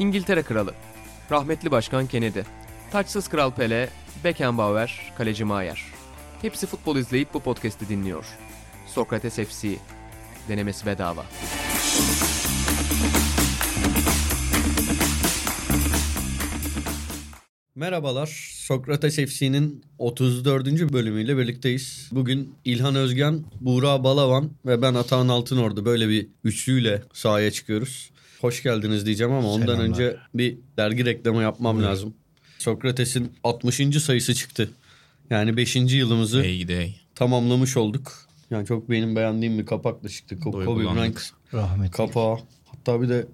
İngiltere Kralı, rahmetli Başkan Kennedy, taçsız Kral Pele, Beckenbauer, Kaleci Maier. Hepsi futbol izleyip bu podcast'i dinliyor. Sokrates FC, denemesi bedava. Merhabalar, Sokrates FC'nin 34. bölümüyle birlikteyiz. Bugün İlhan Özgen, Buğra Balavan ve ben Atahan Altınordu böyle bir üçlüyle sahaya çıkıyoruz. Hoş geldiniz diyeceğim ama ondan Selamlar. önce bir dergi reklamı yapmam lazım. Sokrates'in 60. sayısı çıktı. Yani 5. yılımızı Hey day. tamamlamış olduk. Yani çok benim beğendiğim bir kapakla çıktı. Ko- Kobe. Bryant Rahmetli. kapağı. Hatta bir de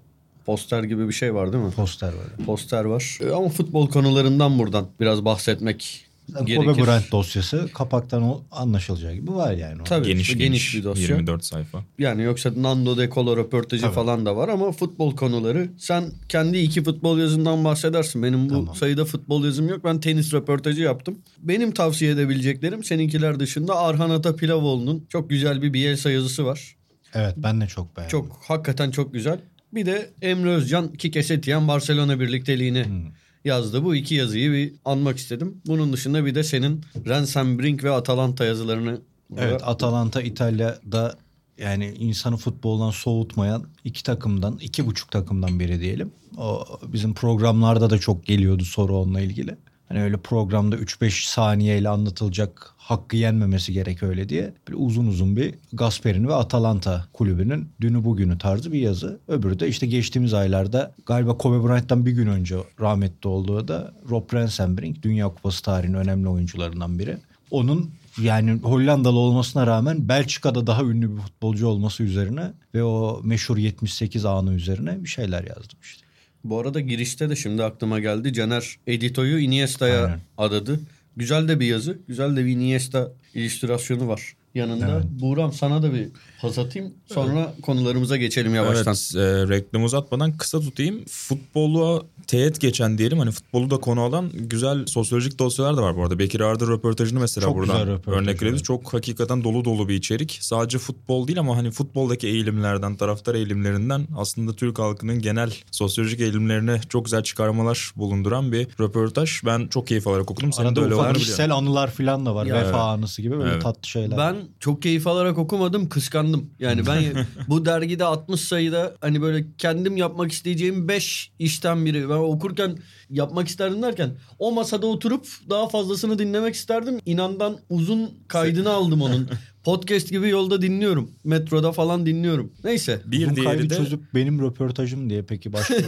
poster gibi bir şey var değil mi? Poster var. poster var. E, Ama futbol konularından buradan biraz bahsetmek gerekir. Kobe Bryant dosyası kapaktan o anlaşılacağı gibi var yani. Tabii Geniş, geniş, geniş bir dosya. 24 sayfa. Yani yoksa Nando De Colo röportajı Tabii. falan da var ama futbol konuları. Sen kendi iki futbol yazından bahsedersin. Benim bu Tamam. sayıda futbol yazım yok. Ben tenis röportajı yaptım. Benim tavsiye edebileceklerim seninkiler dışında Arhan Ata Pilavoğlu'nun çok güzel bir Bielsa yazısı var. Evet ben de çok beğendim. Çok hakikaten çok güzel. Bir de Emre Özcan Kike Setien Barcelona birlikteliğini Hmm. Yazdı. Bu iki yazıyı bir anmak istedim. Bunun dışında bir de senin Rensenbrink ve Atalanta yazılarını Evet Atalanta İtalya'da yani insanı futboldan soğutmayan iki takımdan, iki buçuk takımdan biri diyelim. O bizim programlarda da çok geliyordu soru onunla ilgili. Hani öyle programda 3-5 saniyeyle anlatılacak hakkı yenmemesi gerek öyle diye. Bir uzun uzun bir Gasperini ve Atalanta kulübünün dünü bugünü tarzı bir yazı. Öbürü de işte geçtiğimiz aylarda galiba Kobe Bryant'tan bir gün önce rahmetli olduğu da Rob Rensenbrink Dünya Kupası tarihinin önemli oyuncularından biri. Onun yani Hollandalı olmasına rağmen Belçika'da daha ünlü bir futbolcu olması üzerine ve o meşhur 78 anı üzerine bir şeyler yazdım işte. Bu arada girişte de şimdi aklıma geldi. Caner Edito'yu Iniesta'ya adadı. Güzel de bir yazı. Güzel de bir Iniesta illüstrasyonu var yanında. Evet. Buğram sana da bir pas atayım. Sonra konularımıza geçelim yavaştan. Evet, e, reklamı uzatmadan kısa tutayım. Futbolu teğet geçen diyelim hani futbolu da konu alan güzel sosyolojik dosyalar da var bu arada. Bekir Arda röportajını mesela Çok buradan güzel röportaj, örnek evet. Çok hakikaten dolu dolu bir içerik. Sadece futbol değil ama hani futboldaki eğilimlerden, taraftar eğilimlerinden aslında Türk halkının genel sosyolojik eğilimlerine çok güzel çıkarmalar bulunduran bir röportaj. Ben çok keyif alarak okudum. Senin de Arada öyle ufak kişisel anılar falan da var. Ya, Vefa evet. anısı gibi böyle Evet. tatlı şeyler. Ben çok keyif alarak okumadım, kıskandım. Yani ben bu dergide 60 sayıda hani böyle kendim yapmak isteyeceğim 5 işten biri. Ben okurken yapmak isterdim derken o masada oturup daha fazlasını dinlemek isterdim. İnandan uzun kaydını aldım onun. Podcast gibi yolda dinliyorum. Metroda falan dinliyorum. Neyse. Bir Uzun diğeri de çözüp benim röportajım diye peki başlıyor.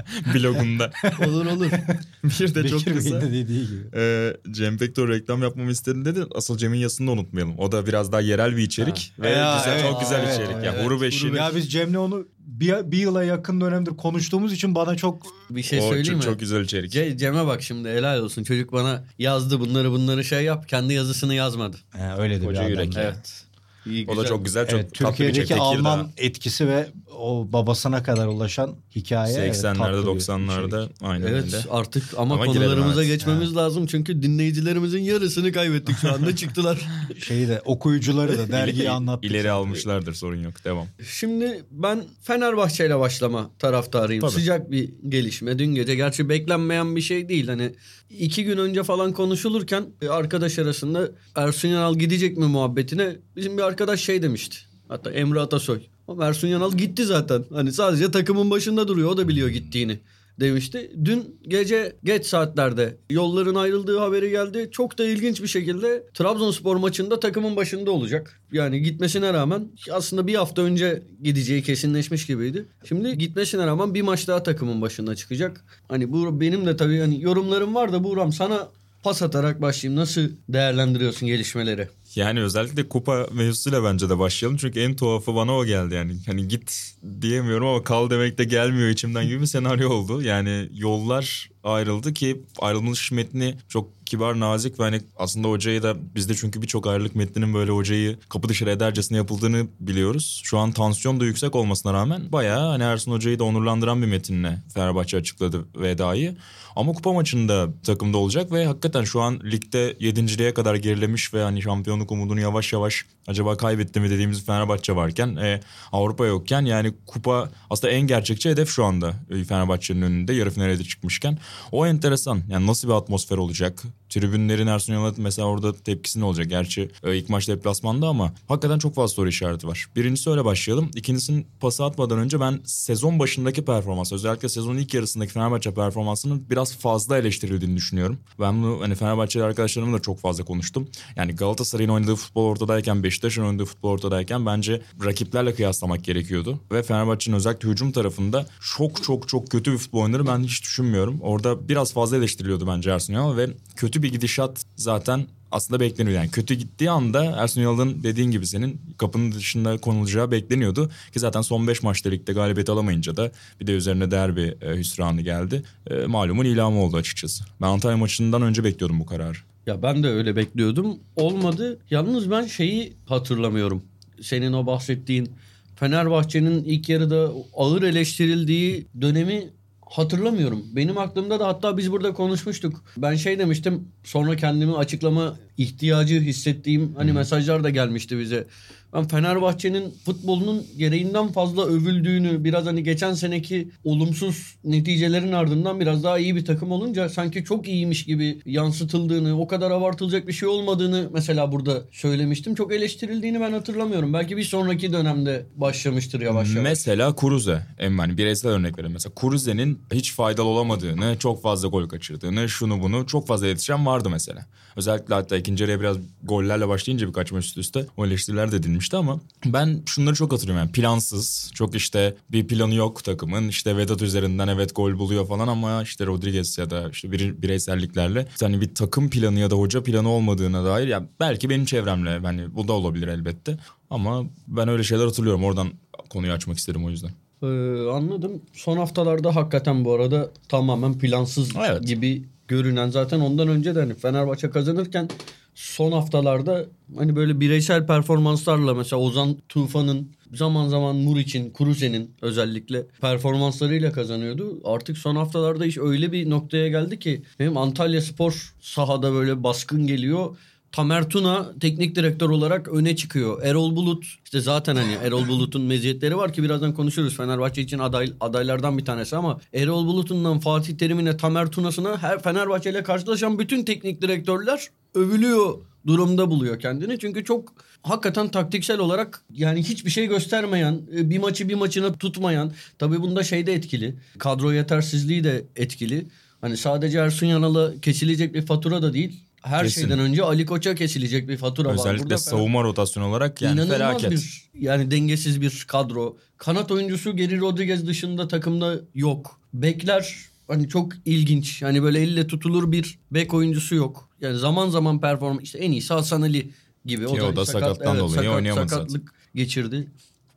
blogunda. Olur olur. bir de çok kısa. De dediği gibi. Ee, Cem Pektor reklam yapmamı istedi dedi. Asıl Cem'in yazısını da unutmayalım. O da biraz daha yerel bir içerik. Ve Ya, güzel, evet, çok güzel evet, içerik. evet, ya evet. Huru Beş'in Ya biz Cem'le onu bir, bir yıla yakın dönemdir konuştuğumuz için bana çok Bir şey o söyleyeyim çok, mi? çok güzel içerik. Ce- Cem'e bak şimdi helal olsun. Çocuk bana yazdı bunları bunları şey yap. Kendi yazısını yazmadı. He, öyle de Koca bir yürek ya. Evet. İyi, o da güzel. çok güzel, çok Evet, tatlı bir Türkiye'deki içerik. Alman Tekirdağ. etkisi ve o babasına kadar ulaşan hikaye. evet, 80'lerde tatlı bir 90'larda içerik. aynen Evet öyle. artık ama, Ama girelim, konularımıza evet. geçmemiz lazım. Çünkü dinleyicilerimizin yarısını kaybettik şu anda çıktılar. Şeyi de okuyucuları da dergiyi anlattık. İleri almışlardır sorun yok. Devam. Şimdi ben Fenerbahçe ile başlama taraftarıyım. Tabii. Sıcak bir gelişme dün gece. Gerçi beklenmeyen bir şey değil. Hani iki gün önce falan konuşulurken arkadaş arasında Ersun Yanal gidecek mi muhabbetine bizim bir arkadaş şey demişti. Hatta Emre Atasoy. Ama Ersun Yanal gitti zaten. Hani sadece takımın başında duruyor. O da biliyor gittiğini demişti. Dün gece geç saatlerde yolların ayrıldığı haberi geldi. Çok da ilginç bir şekilde Trabzonspor maçında takımın başında olacak. Yani gitmesine rağmen aslında bir hafta önce gideceği kesinleşmiş gibiydi. Şimdi gitmesine rağmen bir maç daha takımın başında çıkacak. Hani bu benim de tabii hani yorumlarım var da Buğram sana pas atarak başlayayım. Nasıl değerlendiriyorsun gelişmeleri? Yani özellikle kupa mevzusuyla bence de başlayalım. Çünkü en tuhafı bana o geldi yani. Hani git diyemiyorum ama kal demek de gelmiyor içimden gibi bir senaryo oldu. Yani yollar ayrıldı ki ayrılmış metni çok kibar, nazik ve hani aslında hocayı da bizde çünkü birçok ayrılık metninin böyle hocayı kapı dışarı edercesine yapıldığını biliyoruz. Şu an tansiyon da yüksek olmasına rağmen bayağı hani Ersun Hoca'yı da onurlandıran bir metinle Fenerbahçe açıkladı vedayı. Ama kupa maçında takımda olacak ve hakikaten şu an ligde yedinciliğe kadar gerilemiş ve hani şampiyonluk umudunu yavaş yavaş acaba kaybetti mi dediğimiz Fenerbahçe varken e, Avrupa yokken yani kupa aslında en gerçekçi hedef şu anda e, Fenerbahçe'nin önünde yarı finale de çıkmışken. O enteresan yani nasıl bir atmosfer olacak? Tribünlerin Ersun Yanal'a mesela orada tepkisi ne olacak? Gerçi e, ilk maç deplasmanda ama hakikaten çok fazla soru işareti var. Birincisi öyle başlayalım. İkincisinin pası atmadan önce ben sezon başındaki performans özellikle sezonun ilk yarısındaki Fenerbahçe performansının biraz fazla eleştirildiğini düşünüyorum. Ben bunu hani Fenerbahçeli arkadaşlarımla da çok fazla konuştum. Yani Galatasaray'ın oynadığı futbol ortadayken Beşiktaş'ın oynadığı futbol ortadayken bence rakiplerle kıyaslamak gerekiyordu. Ve Fenerbahçe'nin özellikle hücum tarafında çok çok çok kötü bir futbol oyunları ben hiç düşünmüyorum. Orada biraz fazla eleştiriliyordu bence Ersun Yanal ve kötü bir gidişat zaten aslında bekleniyor. Yani kötü gittiği anda Ersun Yanal'ın dediğin gibi senin kapının dışında konulacağı bekleniyordu. Ki zaten son 5 maçta ligde galibiyet alamayınca da bir de üzerine derbi e, hüsranı geldi. E, malumun ilamı oldu açıkçası. Ben Antalya maçından önce bekliyordum bu kararı. Ya ben de öyle bekliyordum. Olmadı. Yalnız ben şeyi hatırlamıyorum. Senin o bahsettiğin Fenerbahçe'nin ilk yarıda ağır eleştirildiği dönemi hatırlamıyorum. Benim aklımda da hatta biz burada konuşmuştuk. Ben şey demiştim sonra kendimi açıklama ihtiyacı hissettiğim hani mesajlar da gelmişti bize. Ben Fenerbahçe'nin futbolunun gereğinden fazla övüldüğünü biraz hani geçen seneki olumsuz neticelerin ardından biraz daha iyi bir takım olunca sanki çok iyiymiş gibi yansıtıldığını, o kadar abartılacak bir şey olmadığını mesela burada söylemiştim. Çok eleştirildiğini ben hatırlamıyorum. Belki bir sonraki dönemde başlamıştır yavaş yavaş. Mesela Kuruze. En hani bireysel örnek verelim. Mesela Kuruze'nin hiç faydalı olamadığını, çok fazla gol kaçırdığını, şunu bunu çok fazla yetişen vardı mesela. Özellikle hatta ikinci yarıya biraz gollerle başlayınca birkaç maç üst üste o eleştiriler de edilmişti ama ben şunları çok hatırlıyorum yani plansız çok işte bir planı yok takımın işte Vedat üzerinden evet gol buluyor falan ama işte Rodriguez ya da işte bir, bireyselliklerle hani bir takım planı ya da hoca planı olmadığına dair ya belki benim çevremle hani bu da olabilir elbette ama ben öyle şeyler hatırlıyorum oradan konuyu açmak istedim o yüzden. Ee, anladım. Son haftalarda hakikaten bu arada tamamen plansız Evet. gibi görünen zaten ondan önce de hani Fenerbahçe kazanırken son haftalarda hani böyle bireysel performanslarla mesela Ozan Tufan'ın zaman zaman Muriç'in, Kuruse'nin özellikle performanslarıyla kazanıyordu. Artık son haftalarda iş öyle bir noktaya geldi ki benim Antalya Spor sahada böyle baskın geliyor. Tamer Tuna teknik direktör olarak öne çıkıyor. Erol Bulut işte zaten hani Erol Bulut'un meziyetleri var ki birazdan konuşuruz. Fenerbahçe için aday, adaylardan bir tanesi ama Erol Bulut'undan Fatih Terim'ine Tamer Tuna'sına her Fenerbahçe ile karşılaşan bütün teknik direktörler övülüyor durumda buluyor kendini. Çünkü çok hakikaten taktiksel olarak yani hiçbir şey göstermeyen, bir maçı bir maçına tutmayan. Tabii bunda şey de etkili. Kadro yetersizliği de etkili. Hani sadece Ersun Yanal'a kesilecek bir fatura da değil. Her Kesin. şeyden önce Ali Koç'a kesilecek bir fatura var. Özellikle savunma rotasyonu olarak yani İnanılmaz felaket. bir yani dengesiz bir kadro. Kanat oyuncusu Geri Rodriguez dışında takımda yok. Bekler hani çok ilginç. Yani böyle elle tutulur bir bek oyuncusu yok. Yani zaman zaman performans işte en iyisi Hasan Ali gibi. Ki o da sakattan dolayı oynayamadı zaten. Sakatlık geçirdi.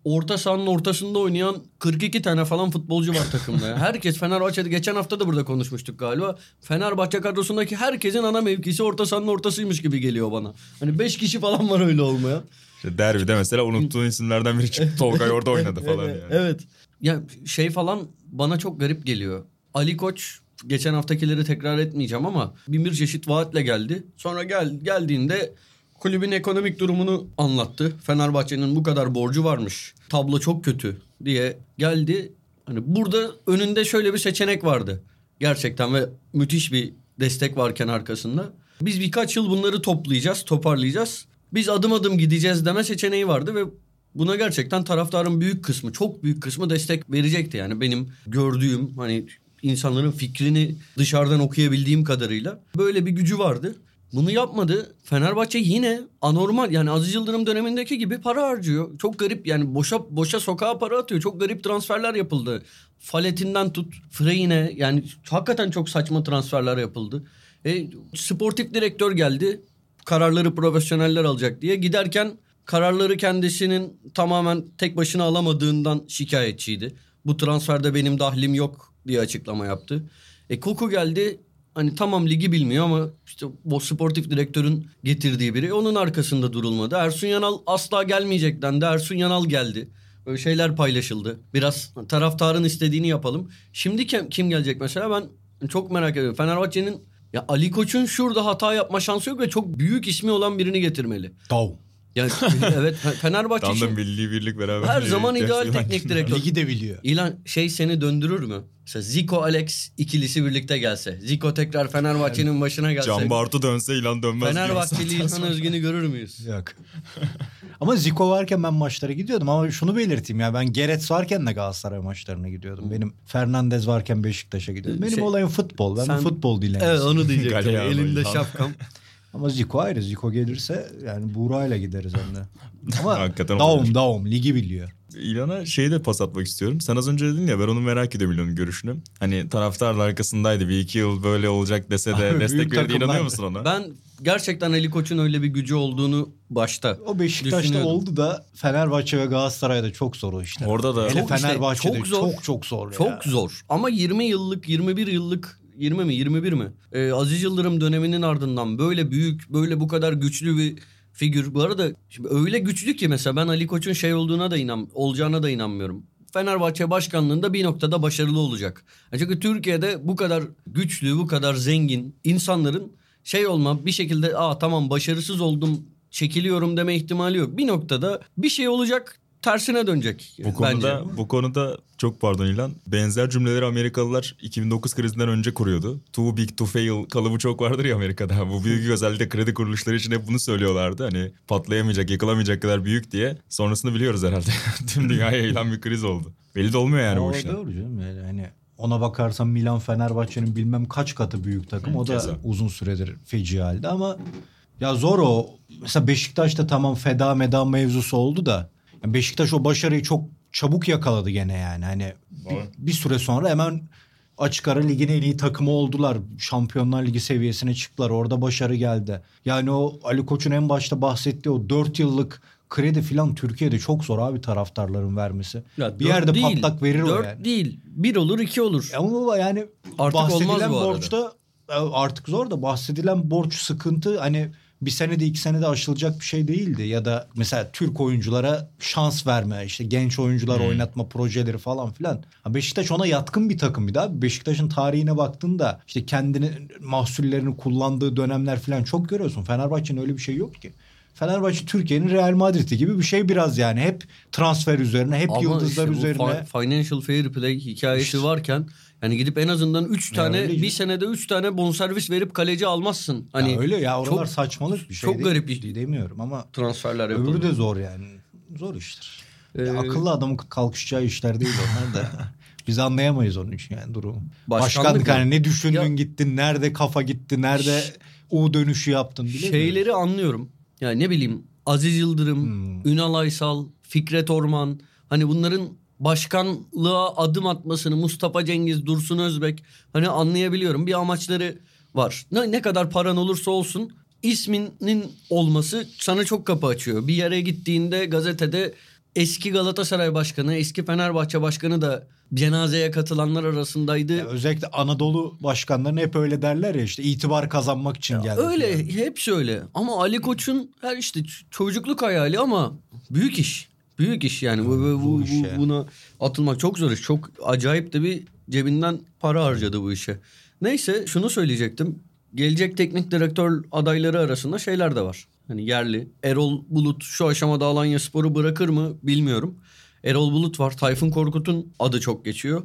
Orta sahanın ortasında oynayan 42 tane falan futbolcu var takımda. ya. Herkes Fenerbahçe'de geçen hafta da burada konuşmuştuk galiba. Fenerbahçe kadrosundaki herkesin ana mevkisi orta sahanın ortasıymış gibi geliyor bana. Hani 5 kişi falan var öyle olmaya. İşte derbide mesela unuttuğun isimlerden biri çıktı. Tolgay orada oynadı falan yani. Evet. Ya şey falan bana çok garip geliyor. Ali Koç geçen haftakileri tekrar etmeyeceğim ama bin bir çeşit vaatle geldi. Sonra gel geldiğinde kulübün ekonomik durumunu anlattı. Fenerbahçe'nin bu kadar borcu varmış. Tablo çok kötü diye geldi. Hani burada önünde şöyle bir seçenek vardı. Gerçekten ve müthiş bir destek varken arkasında. Biz birkaç yıl bunları toplayacağız, toparlayacağız. Biz adım adım gideceğiz deme seçeneği vardı ve Buna gerçekten taraftarın büyük kısmı, çok büyük kısmı destek verecekti. Yani benim gördüğüm hani insanların fikrini dışarıdan okuyabildiğim kadarıyla böyle bir gücü vardı. Bunu yapmadı. Fenerbahçe yine anormal yani Aziz Yıldırım dönemindeki gibi para harcıyor. Çok garip yani boşa boşa sokağa para atıyor. Çok garip transferler yapıldı. Faletinden tut Freyne yani hakikaten çok saçma transferler yapıldı. E, sportif direktör geldi. Kararları profesyoneller alacak diye. Giderken kararları kendisinin tamamen tek başına alamadığından şikayetçiydi. Bu transferde benim dahlim yok diye açıklama yaptı. E Koku geldi hani tamam ligi bilmiyor ama işte o sportif direktörün getirdiği biri onun arkasında durulmadı. Ersun Yanal asla gelmeyecek dendi. Ersun Yanal geldi. Böyle şeyler paylaşıldı. Biraz taraftarın istediğini yapalım. Şimdi kim, gelecek mesela ben çok merak ediyorum. Fenerbahçe'nin ya Ali Koç'un şurada hata yapma şansı yok ve çok büyük ismi olan birini getirmeli. Daum. Yani evet Fenerbahçe Tam da için milli birlik beraber. her zaman ideal teknik direktör. Ligi de biliyor. İlan şey seni döndürür mü? Mesela Zico Alex ikilisi birlikte gelse. Zico tekrar Fenerbahçe'nin başına gelse. Can Bartu dönse ilan dönmez. Fenerbahçeli. İlhan Özgen'i görür müyüz? Yok. ama Zico varken ben maçlara gidiyordum ama şunu belirteyim ya ben Gerets varken de Galatasaray maçlarına gidiyordum. Benim Fernandez varken Beşiktaş'a gidiyordum. Benim Şey- olayım futbol. Ben Sen- futbol dilencisi. Evet onu diyecektim. Galea Elinde İlhan. şapkam. Ama Zico ayrı. Zico gelirse yani Buğra'yla gideriz hem de. Ama Hakikaten Daum. Daum ligi biliyor. İlhan'a şeyi de pas atmak istiyorum. Sen az önce dedin ya ben onu merak ediyorum İlhan'ın görüşünü. Hani taraftarla arkasındaydı. Bir iki yıl böyle olacak dese de Abi, destek verdi. İnanıyor musun ona? Ben gerçekten Ali Koç'un öyle bir gücü olduğunu başta O Beşiktaş'ta oldu da Fenerbahçe ve Galatasaray'da çok zor o işte. Orada da Hele Çok işte, Fenerbahçe'de çok çok zor. çok, zor ya. Çok zor. Ama 20 yıllık, 21 yıllık 20 mi 21 mi? Ee, Aziz Yıldırım döneminin ardından böyle büyük, böyle bu kadar güçlü bir figür. Bu arada şimdi öyle güçlü ki mesela ben Ali Koç'un şey olduğuna da inan olacağına da inanmıyorum. Fenerbahçe başkanlığında bir noktada başarılı olacak. Çünkü Türkiye'de bu kadar güçlü, bu kadar zengin insanların şey olma bir şekilde aa tamam başarısız oldum çekiliyorum deme ihtimali yok. Bir noktada bir şey olacak tersine dönecek. Bu konuda bence. bu konuda çok pardon İlhan. Benzer cümleleri Amerikalılar 2009 krizinden önce kuruyordu. Too big to fail kalıbı çok vardır ya Amerika'da. Bu büyük özellikle kredi kuruluşları için hep bunu söylüyorlardı. Hani patlayamayacak, yıkılamayacak kadar büyük diye. Sonrasını biliyoruz herhalde. Tüm dünyaya yayılan bir kriz oldu. Belli de olmuyor yani bu O işler. Doğru canım yani hani ona bakarsan Milan Fenerbahçe'nin bilmem kaç katı büyük takım. O da Keza. uzun süredir feci halde ama ya zor o. Mesela Beşiktaş'ta tamam feda meda mevzusu oldu da Beşiktaş o başarıyı çok çabuk yakaladı gene yani. Hani bir, bir süre sonra hemen açık ara ligin en iyi takımı oldular. Şampiyonlar Ligi seviyesine çıktılar. Orada başarı geldi. Yani o Ali Koç'un en başta bahsettiği o 4 yıllık kredi filan Türkiye'de çok zor abi taraftarların vermesi. Ya bir yerde değil, patlak verir o yani. değil. Bir olur iki olur. Ama yani Artık bahsedilen olmaz bu arada. borçta e, artık zor da bahsedilen borç sıkıntı hani bir senede iki senede aşılacak bir şey değildi. Ya da mesela Türk oyunculara şans verme işte genç oyuncular Hmm. oynatma projeleri falan filan. Beşiktaş ona yatkın bir takım bir daha. Beşiktaş'ın tarihine baktığında işte kendini mahsullerini kullandığı dönemler falan çok görüyorsun. Fenerbahçe'nin öyle bir şey yok ki. Fenerbahçe Türkiye'nin Real Madrid'i gibi bir şey biraz yani. Hep transfer üzerine, hep Ama yıldızlar işte üzerine. fi- financial fair play hikayesi İşte. varken yani gidip en azından 3 tane öyle bir senede 3 tane bonservis verip kaleci almazsın. Hani ya öyle ya oralar çok- saçmalık bir şey çok değil. garip bir- şey demiyorum ama transferler öbürü yapıldı. de zor yani. Zor iştir. Ya Ee, akıllı adamın kalkışacağı işler değil onlar da. Biz anlayamayız onun için yani durumu. Başkanlık hani ne düşündün Ya- gittin, nerede kafa gitti, nerede U dönüşü yaptın bilemiyorum. Şeyleri anlıyorum. Yani ne bileyim Aziz Yıldırım, Hmm. Ünal Aysal, Fikret Orman hani bunların başkanlığa adım atmasını Mustafa Cengiz, Dursun Özbek hani anlayabiliyorum. Bir amaçları var. Ne, ne kadar paran olursa olsun isminin olması sana çok kapı açıyor. Bir yere gittiğinde gazetede eski Galatasaray Başkanı, eski Fenerbahçe Başkanı da cenazeye katılanlar arasındaydı. Ya özellikle Anadolu başkanlarına hep öyle derler ya işte itibar kazanmak için geldi. Öyle falan. hepsi öyle. Ama Ali Koç'un her işte çocukluk hayali ama büyük iş. Büyük iş yani. Bu, bu, bu- bu- buna atılmak çok zor iş. Çok acayip de bir cebinden para harcadı bu işe. Neyse şunu söyleyecektim. Gelecek teknik direktör adayları arasında şeyler de var. Hani yerli. Erol Bulut şu aşamada Alanya Spor'u bırakır mı bilmiyorum. Erol Bulut var. Tayfun Korkut'un adı çok geçiyor.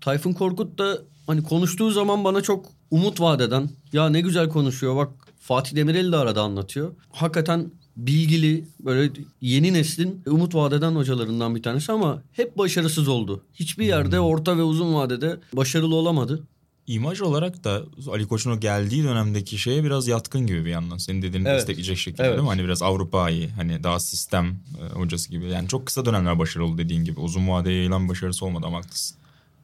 Tayfun Korkut da hani konuştuğu zaman bana çok umut vaat eden ya ne güzel konuşuyor bak Fatih Demirel de arada anlatıyor. Hakikaten bilgili böyle yeni neslin umut vaat eden hocalarından bir tanesi ama hep başarısız oldu. Hiçbir yerde orta ve uzun vadede başarılı olamadı. İmaj olarak da Ali Koç'un o geldiği dönemdeki şeye biraz yatkın gibi bir yandan. Senin dediğini Evet. destekleyecek şekilde Evet. değil mi? Hani biraz Avrupa'yı hani daha sistem e, hocası gibi. Yani çok kısa dönemler başarılı dediğin gibi. Uzun vadeye yayılan başarısı olmadı ama haklısın.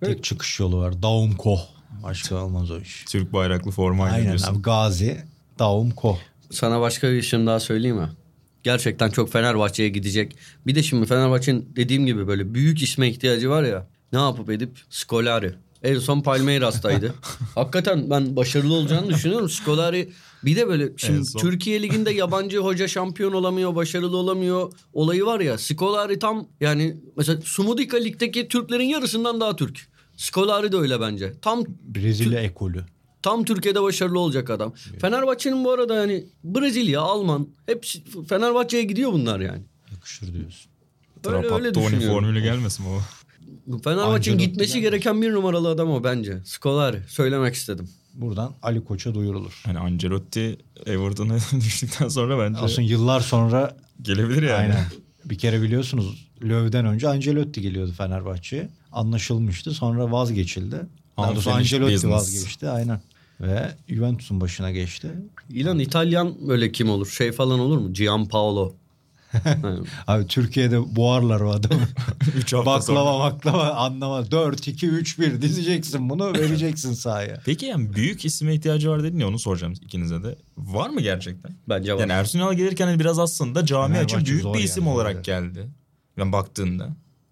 Tek çıkış yolu var. Daum Koh. Başka olmaz o iş. Türk bayraklı formayla Aynen diyorsun. abi Gazi, Daum Koh. Sana başka bir işim daha söyleyeyim mi? Gerçekten çok Fenerbahçe'ye gidecek. Bir de şimdi Fenerbahçe'nin dediğim gibi böyle büyük isme ihtiyacı var ya. Ne yapıp edip Skolari. En son Palmeiras'taydı. Hakikaten ben başarılı olacağını düşünüyorum. Scolari bir de böyle şimdi. Türkiye Ligi'nde yabancı hoca şampiyon olamıyor, başarılı olamıyor olayı var ya. Scolari tam yani mesela Sumudika Lig'deki Türklerin yarısından daha Türk. Scolari de öyle bence. Tam Brezilya ekolü. Tam Türkiye'de başarılı olacak adam. Fenerbahçe'nin bu arada yani Brezilya, Alman hepsi Fenerbahçe'ye gidiyor bunlar yani. Yakışır diyorsun. Öyle, öyle Trapattoni düşünüyorum. formülü gelmesin o. Fenerbahçe'nin gitmesi yani. gereken bir numaralı adam o bence. Scolari. Söylemek istedim. Buradan Ali Koç'a duyurulur. Hani Ancelotti Everton'a düştükten sonra bence Aslında yıllar sonra gelebilir yani. aynen. Bir kere biliyorsunuz Löw'den önce Ancelotti geliyordu Fenerbahçe'ye. Anlaşılmıştı. Sonra vazgeçildi. Daha doğrusu Ancelotti business. vazgeçti. Aynen. Ve Juventus'un başına geçti. İlan İtalyan böyle kim olur? Şey falan olur mu? Gianpaolo. Yani Abi Türkiye'de boğarlar o adamı. Baklava sonra. baklava anlamaz. 4 2 3 1 dizeceksin bunu vereceksin sahaya. Peki yani büyük isime ihtiyacı var dedin ya onu soracağım ikinize de. Var mı gerçekten? bence var. Yani Ersun Yanal gelirken hani biraz aslında cami için Fenerbahçe büyük bir yani, isim zor olarak evet. geldi. Yani baktığında.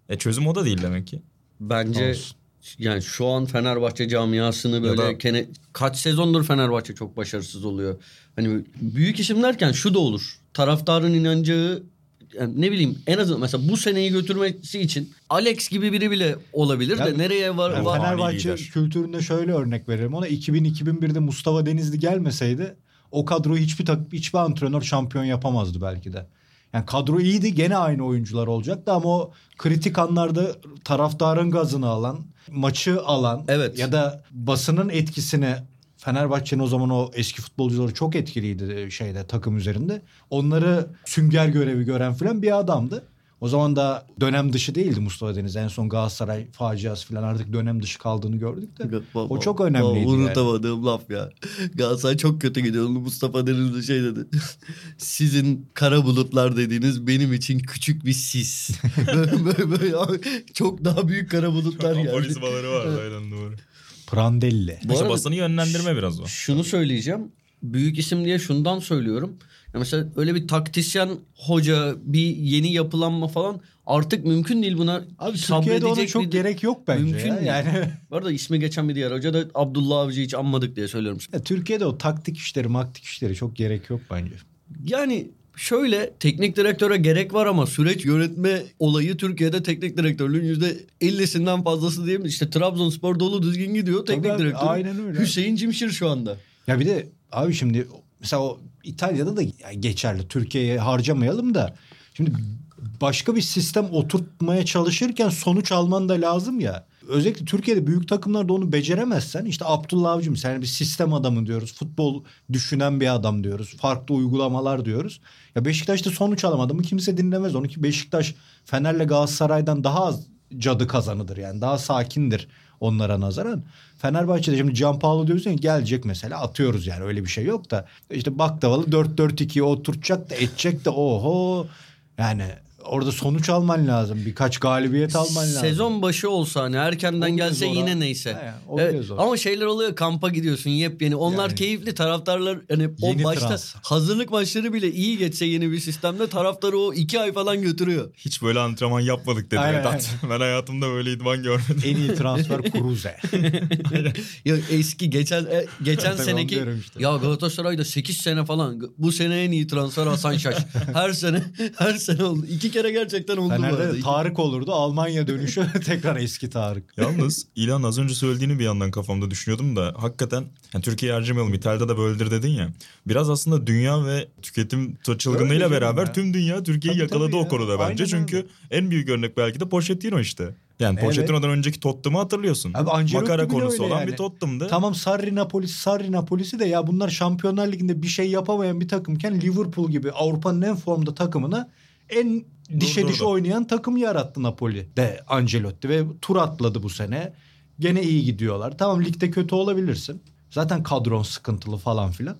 E çözüm o da değil demek ki. bence Olsun. Yani şu an Fenerbahçe camiasını böyle da- kene, kaç sezondur Fenerbahçe çok başarısız oluyor. Hani büyük isim derken şu da olur. Taraftarın inanacağı yani ne bileyim en azından mesela bu seneyi götürmesi için Alex gibi biri bile olabilir de Yani- nereye var, Yani var- Fenerbahçe lider. kültüründe şöyle örnek veririm ona 2000-2001'de Mustafa Denizli gelmeseydi o kadroyu hiçbir tak- hiçbir antrenör şampiyon yapamazdı belki de. Yani kadro iyiydi gene aynı oyuncular olacaktı ama o kritik anlarda taraftarın gazını alan, maçı alan Evet. ya da basının etkisini Fenerbahçe'nin o zaman o eski futbolcuları çok etkiliydi şeyde takım üzerinde. Onları sünger görevi gören filan bir adamdı. O zaman da dönem dışı değildi Mustafa Deniz. En son Galatasaray faciası falan artık dönem dışı kaldığını gördük de. O çok önemliydi yani. Unutamadığım laf ya. Galatasaray çok kötü gidiyor. Mustafa Denizli şey dedi. Sizin kara bulutlar dediğiniz benim için küçük bir sis. böyle, böyle, böyle çok daha büyük kara bulutlar geldi. Aforizmaları var aynen doğru. Prandelli. Bu İşte arada basını yönlendirme biraz o. Şunu söyleyeceğim. Büyük isim diye şundan söylüyorum. Ya mesela öyle bir taktisyen hoca, bir yeni yapılanma falan artık mümkün değil buna. Abi Türkiye'de ona çok bir- gerek yok bence Mümkün ya. Yani Bu arada ismi geçen bir diğer hoca da Abdullah Avcı hiç anmadık diye söylüyorum. ya Türkiye'de o taktik işleri, maktik işleri çok gerek yok bence. Yani şöyle teknik direktöre gerek var ama süreç yönetme olayı Türkiye'de teknik direktörlüğün yüzde 50'sinden fazlası diyeyim. İşte Trabzonspor dolu düzgün gidiyor. Teknik Tabii direktör aynen öyle. Hüseyin Cimşir şu anda. Ya bir de abi şimdi mesela o İtalya'da da geçerli. Türkiye'ye harcamayalım da şimdi başka bir sistem oturtmaya çalışırken sonuç alman da lazım ya. Özellikle Türkiye'de büyük takımlarda onu beceremezsen işte Abdullah Avcı sen bir sistem adamı diyoruz. Futbol düşünen bir adam diyoruz. Farklı uygulamalar diyoruz. Ya Beşiktaş'ta sonuç alamadı mı kimse dinlemez onu ki Beşiktaş Fener'le Galatasaray'dan daha az cadı kazanıdır yani. Daha sakindir onlara nazaran. Fenerbahçe'de şimdi Gianpaolo diyorsun ya gelecek mesela atıyoruz yani öyle bir şey yok da. İşte baklavalı 4-4-2'ye oturtacak da edecek de oho. Yani orada sonuç alman lazım birkaç galibiyet alman lazım. Sezon başı olsa hani erkenden O bile gelse zor yine ha. neyse. He, Evet, zor. ama şeyler oluyor kampa gidiyorsun yepyeni. Onlar Yani. keyifli taraftarlar hani o başta transfer. hazırlık maçları bile iyi geçse yeni bir sistemde taraftarı o iki ay falan götürüyor. Hiç böyle antrenman yapmadık dedi Aynen, Vedat. Ben hayatımda böyle idman görmedim. en iyi transfer Kuruze. Ya eski geçen e, geçen seneki işte. ya Galatasaray'da 8 sene falan bu sene en iyi transfer Hasan Şaş. her sene her sene oldu. İki kere gerçekten oldu bu arada. Fener'de de İki- Tarık olurdu Almanya dönüşü tekrar eski Tarık. Yalnız İlhan az önce söylediğini bir yandan kafamda düşünüyordum da hakikaten yani Türkiye'yi harcamayalım İtalya'da da böyledir dedin ya. Biraz aslında dünya ve tüketim çılgınlığıyla beraber ya. tüm dünya Türkiye'yi Tabii, yakaladı tabii o ya. konuda bence. Aynen Çünkü öyle. en büyük örnek belki de Pochettino işte. Yani Evet. Pochettino'dan önceki Tottenham'ı hatırlıyorsun. Abi Ancelotti Makara konusu olan yani. bir Tottenham'dı. Tamam Sarri Napolisi Sarri Napolisi de ya bunlar Şampiyonlar Ligi'nde bir şey yapamayan bir takımken Liverpool gibi Avrupa'nın en formda takımına en dişe Durdurdu. dişe oynayan takım yarattı Napoli de Ancelotti ve tur atladı bu sene. Gene iyi gidiyorlar. Tamam ligde kötü olabilirsin. Zaten kadron sıkıntılı falan filan.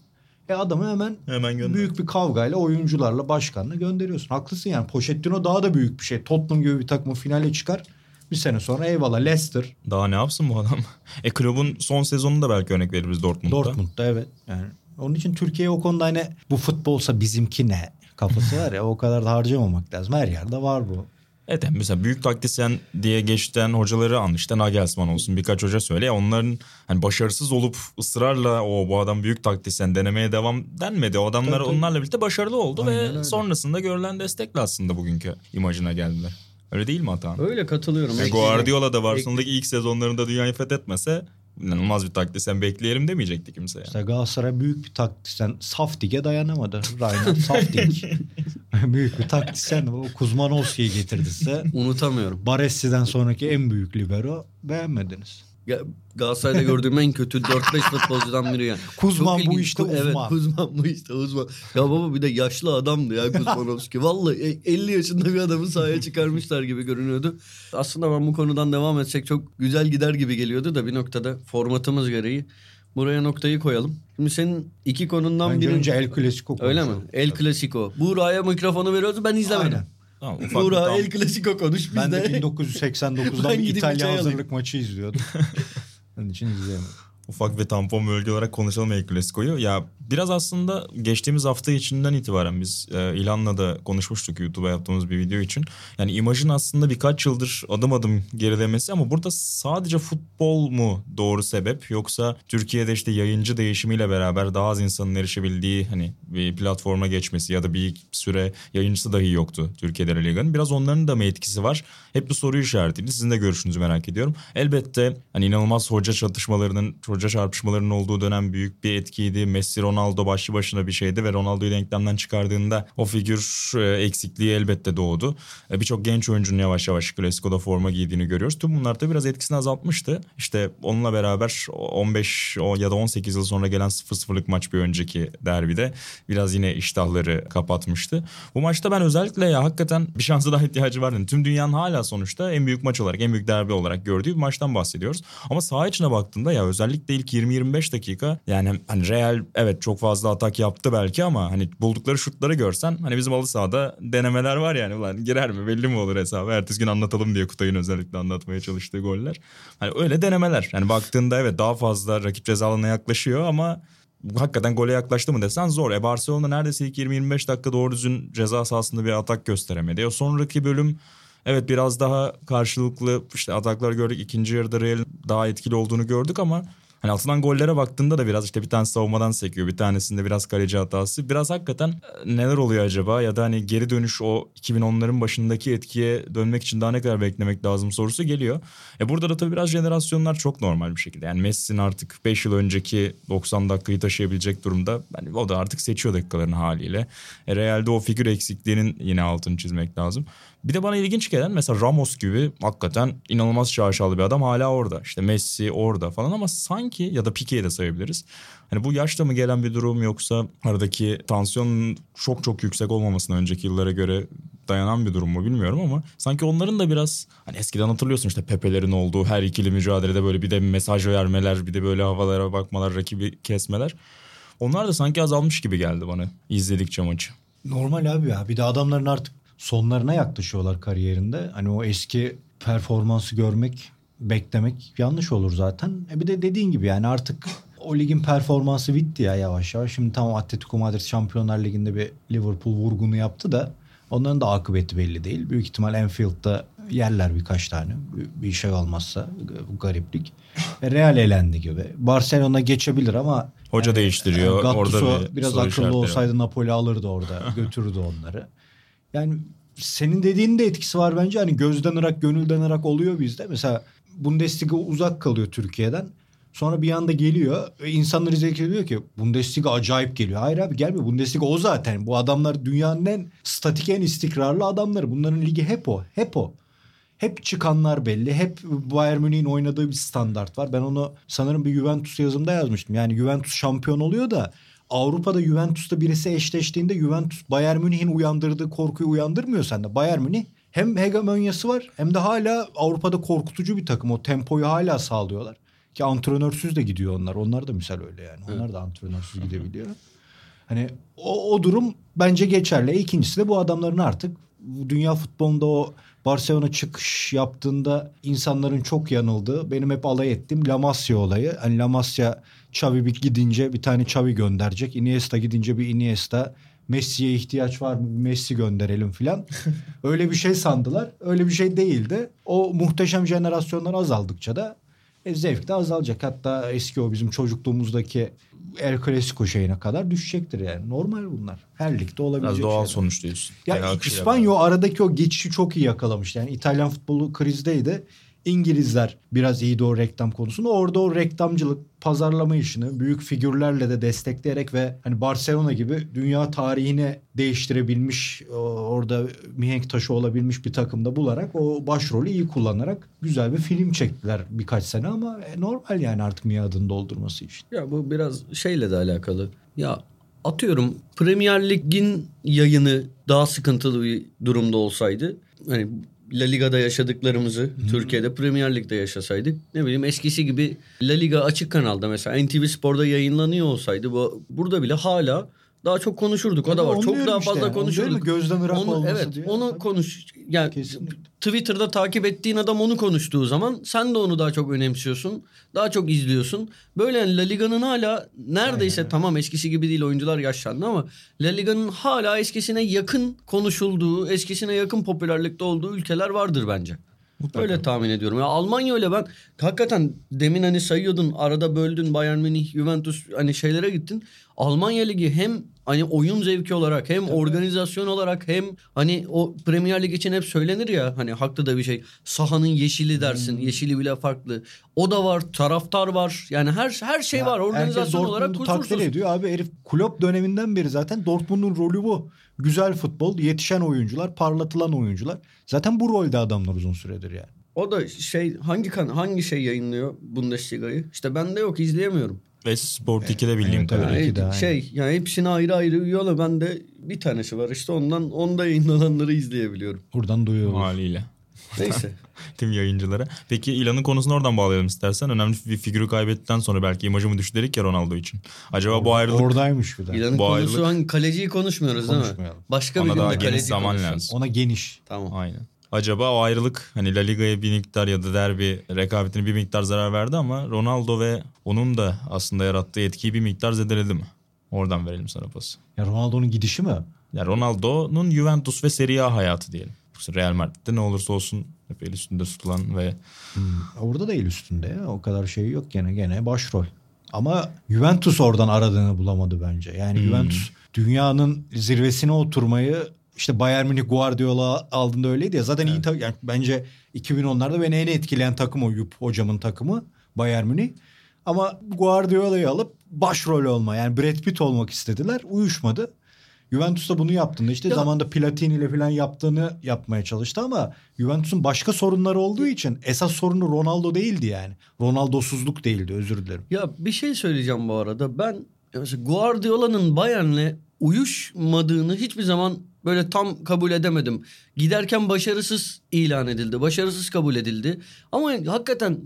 E adamı hemen Hemen gönder. büyük bir kavgayla oyuncularla başkanla gönderiyorsun. Haklısın yani. Pochettino daha da büyük bir şey. Tottenham gibi bir takımı finale çıkar. Bir sene sonra eyvallah Leicester, Daha ne yapsın bu adam? E kulübün son sezonunda belki örnek veririz Dortmund'da. Dortmund'da evet. Yani onun için Türkiye o konuda hani bu futbolsa bizimki ne kafası var ya o kadar da harcamamak lazım. Her yerde var bu. Evet yani mesela büyük taktisyen diye geçten hocaları an işte Nagelsmann olsun birkaç hoca söyle ya onların hani başarısız olup ısrarla o bu adam büyük taktisyen denemeye devam denmedi. O adamlar Tabii, onlarla birlikte başarılı oldu Aynen ve öyle. sonrasında görülen destekle aslında bugünkü imajına geldiler. Öyle değil mi Atan? Öyle katılıyorum. Yani Guardiola da Barcelona'daki ilk sezonlarında dünyayı fethetmese inanılmaz bir taktisyen bekleyelim demeyecekti kimse. Yani. Mesela Galatasaray büyük bir taktisyen Saftik'e dayanamadı. Reinhard Saftik. büyük bir taktisyen. O Kuzmanovski'yi getirdi size. Unutamıyorum. Baresi'den sonraki en büyük libero beğenmediniz. Galatasaray'da gördüğüm en kötü 4-5 futbolcudan biri yani. Kuzman Çok bu ilginç. işte Ku- Evet uzman. Kuzman bu işte uzman. Ya baba bir de yaşlı adamdı ya Kuzmanovski. Vallahi e- 50 yaşında bir adamı sahaya çıkarmışlar gibi görünüyordu. Aslında ben bu konudan devam etsek çok güzel gider gibi geliyordu da bir noktada formatımız gereği buraya noktayı koyalım. Şimdi senin iki konundan biri... önce El Clasico Öyle mi? El Clasico. Buğra'ya mikrofonu veriyoruz ben izlemedim. Aynen. Tamam, ufak Buğra tam- El Clasico konuş biz Ben de de. 1989'dan Ben bir gidip bir İtalya çay alayım. hazırlık maçı izliyordum. Onun için izleyemedim. Ufak ve tampon bölge olarak konuşalım El Clasico'yu. Ya biraz aslında geçtiğimiz hafta içinden itibaren biz e, İlhan'la da konuşmuştuk YouTube'a yaptığımız bir video için. Yani imajın aslında birkaç yıldır adım adım gerilemesi ama burada sadece futbol mu doğru sebep yoksa Türkiye'de işte yayıncı değişimiyle beraber daha az insanın erişebildiği hani bir platforma geçmesi ya da bir süre yayıncısı dahi yoktu Türkiye'de Liga'nın. Biraz onların da mı etkisi var? Hep bu soru işaretiydi. Sizin de görüşünüzü merak ediyorum. Elbette hani inanılmaz hoca çatışmalarının, hoca çarpışmalarının olduğu dönem büyük bir etkiydi. Messi, Ronaldo başlı başına bir şeydi ve Ronaldo'yu denklemden çıkardığında o figür e, eksikliği elbette doğdu. E, Birçok genç oyuncunun yavaş yavaş Klasiko'da forma giydiğini görüyoruz. Tüm bunlar da biraz etkisini azaltmıştı. İşte onunla beraber 15 o ya da 18 yıl sonra gelen 0-0'lık maç bir önceki derbide biraz yine iştahları kapatmıştı. Bu maçta ben özellikle ya hakikaten bir şansa daha ihtiyacı vardı. Tüm dünyanın hala sonuçta en büyük maç olarak, en büyük derbi olarak gördüğü bir maçtan bahsediyoruz. Ama saha içine baktığında ya özellikle ilk 20-25 dakika yani hani Real evet çok fazla atak yaptı belki ama hani buldukları şutları görsen hani bizim halı sahada denemeler var yani ulan girer mi belli mi olur hesabı. Ertesi gün anlatalım diye Kutay'ın özellikle anlatmaya çalıştığı goller. Hani öyle denemeler. Yani baktığında evet daha fazla rakip ceza alanına yaklaşıyor ama hakikaten gole yaklaştı mı desen zor. E Barcelona neredeyse ilk 20-25 dakika doğru düzgün ceza sahasında bir atak gösteremedi. O sonraki bölüm evet biraz daha karşılıklı işte ataklar gördük. İkinci yarıda Real'in daha etkili olduğunu gördük ama hani atılan gollere baktığında da biraz işte bir tanesi savunmadan sekiyor. Bir tanesinde biraz kaleci hatası. Biraz hakikaten e, neler oluyor acaba ya da hani geri dönüş o 2010'ların başındaki etkiye dönmek için daha ne kadar beklemek lazım sorusu geliyor. E burada da tabii biraz jenerasyonlar çok normal bir şekilde. Yani Messi'nin artık 5 yıl önceki 90 dakikayı taşıyabilecek durumda. Yani o da artık seçiyor dakikalarını haliyle. E Real'de o figür eksikliğinin yine altını çizmek lazım. Bir de bana ilginç gelen mesela Ramos gibi hakikaten inanılmaz şaşalı bir adam hala orada. İşte Messi orada falan ama sanki ya da Pique'yi de sayabiliriz. Hani bu yaşta mı gelen bir durum yoksa aradaki tansiyonun çok çok yüksek olmamasına önceki yıllara göre dayanan bir durum mu bilmiyorum ama sanki onların da biraz hani eskiden hatırlıyorsun işte Pepe'lerin olduğu her ikili mücadelede böyle bir de mesaj vermeler bir de böyle havalara bakmalar rakibi kesmeler. Onlar da sanki azalmış gibi geldi bana izledikçe maçı. Normal abi ya. Bir de adamların artık sonlarına yaklaşıyorlar kariyerinde. Hani o eski performansı görmek, beklemek yanlış olur zaten. E bir de dediğin gibi yani artık o ligin performansı bitti ya yavaş yavaş. Şimdi tamam Atletico Madrid Şampiyonlar Ligi'nde bir Liverpool vurgunu yaptı da onların da akıbeti belli değil. Büyük ihtimal Anfield'da yerler birkaç tane. Bir şey olmazsa bu gariplik. E Real elendi gibi. Barcelona geçebilir ama Hoca değiştiriyor. Gattuso Orada bir biraz akıllı olsaydı Napoli alırdı orada. götürürdü onları. Yani senin dediğin de etkisi var bence. Hani gözden ırak, gönülden ırak oluyor bizde. Mesela Bundesliga uzak kalıyor Türkiye'den. Sonra bir anda geliyor. E, insanlar izlerken diyor ki Bundesliga acayip geliyor. Hayır abi gelmiyor. Bundesliga o zaten. Bu adamlar dünyanın en statik en istikrarlı adamları. Bunların ligi hep o. Hep o. Hep çıkanlar belli. Hep Bayern Münih'in oynadığı bir standart var. Ben onu sanırım bir Juventus yazımda yazmıştım. Yani Juventus şampiyon oluyor da Avrupa'da Juventus'ta birisi eşleştiğinde Juventus Bayern Münih'in uyandırdığı korkuyu uyandırmıyor sende. Bayern Münih hem hegemonyası var hem de hala Avrupa'da korkutucu bir takım. O tempoyu hala sağlıyorlar. Ki antrenörsüz de gidiyor onlar. Onlar da misal öyle yani. Onlar da antrenörsüz gidebiliyor. Hani o, o durum bence geçerli. E, İkincisi de bu adamların artık dünya futbolunda o Barcelona çıkış yaptığında insanların çok yanıldığı benim hep alay ettiğim La Masia olayı. Hani La Masia Xavi bir gidince bir tane Xavi gönderecek. Iniesta gidince bir Iniesta. Messi'ye ihtiyaç var mı? Messi gönderelim filan. Öyle bir şey sandılar. Öyle bir şey değildi. O muhteşem jenerasyonlar azaldıkça da e, zevk de azalacak. Hatta eski o bizim çocukluğumuzdaki El Clasico şeyine kadar düşecektir yani. Normal bunlar. Her ligde olabilecek Biraz doğal şeyler. sonuç diyorsun. Ya İspanya aradaki o geçişi çok iyi yakalamıştı. Yani İtalyan futbolu krizdeydi. İngilizler biraz iyiydi o reklam konusunda. Orada o reklamcılık, pazarlama işini büyük figürlerle de destekleyerek ve hani Barcelona gibi dünya tarihine değiştirebilmiş, orada mihenk taşı olabilmiş bir takımda bularak o başrolü iyi kullanarak güzel bir film çektiler birkaç sene ama e, normal yani artık miadını doldurması için. Ya bu biraz şeyle de alakalı. Ya atıyorum Premier Lig'in yayını daha sıkıntılı bir durumda olsaydı hani La Liga'da yaşadıklarımızı Türkiye'de Premier Lig'de yaşasaydık ne bileyim eskisi gibi La Liga açık kanalda mesela NTV Spor'da yayınlanıyor olsaydı bu burada bile hala daha çok konuşurduk. O da var. Onu Çok daha işte fazla. Onu diyorum konuşurduk. ya, gözden ırak onu, olması evet, diye. onu konuş yani Kesinlikle. Twitter'da takip ettiğin adam onu konuştuğu zaman sen de onu daha çok önemsiyorsun. Daha çok izliyorsun. Böyle yani La Liga'nın hala neredeyse tamam eskisi gibi değil oyuncular yaşlandı ama La Liga'nın hala eskisine yakın konuşulduğu, eskisine yakın popülerlikte olduğu ülkeler vardır bence. Öyle tahmin ediyorum. Ya Almanya öyle ben hakikaten demin hani sayıyordun arada böldün Bayern Münih, Juventus hani şeylere gittin. Almanya Ligi hem hani oyun zevki olarak hem organizasyon olarak hem hani o Premier Lig için hep söylenir ya hani haklı da bir şey. Sahanın yeşili dersin. Yeşili bile farklı. O da var, taraftar var. Yani her her şey Ya var organizasyon olarak Dortmund'u takdir kusursuz. ediyor abi herif Klopp döneminden beri zaten Dortmund'un rolü bu. Güzel futbol, yetişen oyuncular, parlatılan oyuncular. Zaten bu rolde adamlar uzun süredir yani. O da şey hangi kan hangi şey yayınlıyor Bundesliga'yı? İşte bende yok izleyemiyorum. Ve Sport 2'de bildiğim evet, kadarıyla. evet. Yani şey yani hepsine ayrı ayrı üyüyorlar. Ben de bir tanesi var işte ondan onda yayınlananları izleyebiliyorum. Buradan duyuyoruz. Haliyle. Neyse. Tüm yayıncılara. Peki İlan'ın konusunu oradan bağlayalım istersen. Önemli bir figürü kaybettikten sonra belki imajımı düştü dedik ya Ronaldo için. Acaba bu ayrılık Oradaymış bir de. İlan'ın Bu konusu ayrılık- hangi kaleciyi konuşmuyoruz değil mi? Konuşmayalım. Başka bir ona günde daha geniş kaleci zaman konuşuruz. lazım. Ona geniş. Tamam. Aynen. Acaba o ayrılık hani La Liga'ya bir miktar ya da derbi rekabetine bir miktar zarar verdi ama Ronaldo ve onun da aslında yarattığı etkiyi bir miktar zedeledi mi? Oradan verelim sana pası. Ya Ronaldo'nun gidişi mi? Ya Ronaldo'nun Juventus ve Serie A hayatı diyelim. Real Madrid'de ne olursa olsun hep el üstünde tutulan ve Orada da el üstünde ya. O kadar şey yok gene gene başrol. Ama Juventus oradan aradığını bulamadı bence. Yani Juventus dünyanın zirvesine oturmayı işte Bayern Münih Guardiola aldığında öyleydi ya. Zaten iyi ta- yani bence 2010'larda beni en etkileyen takım o Jupp hocamın takımı Bayern Münih. Ama Guardiola'yı alıp başrol olma yani Brad Pitt olmak istediler. Uyuşmadı. Juventus da bunu yaptığında işte Ya- zamanda Platini ile falan yaptığını yapmaya çalıştı ama Juventus'un başka sorunları olduğu için esas sorunu Ronaldo değildi yani. Ronaldo'suzluk değildi özür dilerim. Ya bir şey söyleyeceğim bu arada. Ben mesela Guardiola'nın Bayern'le uyuşmadığını hiçbir zaman böyle tam kabul edemedim. Giderken başarısız ilan edildi. Başarısız kabul edildi. Ama hakikaten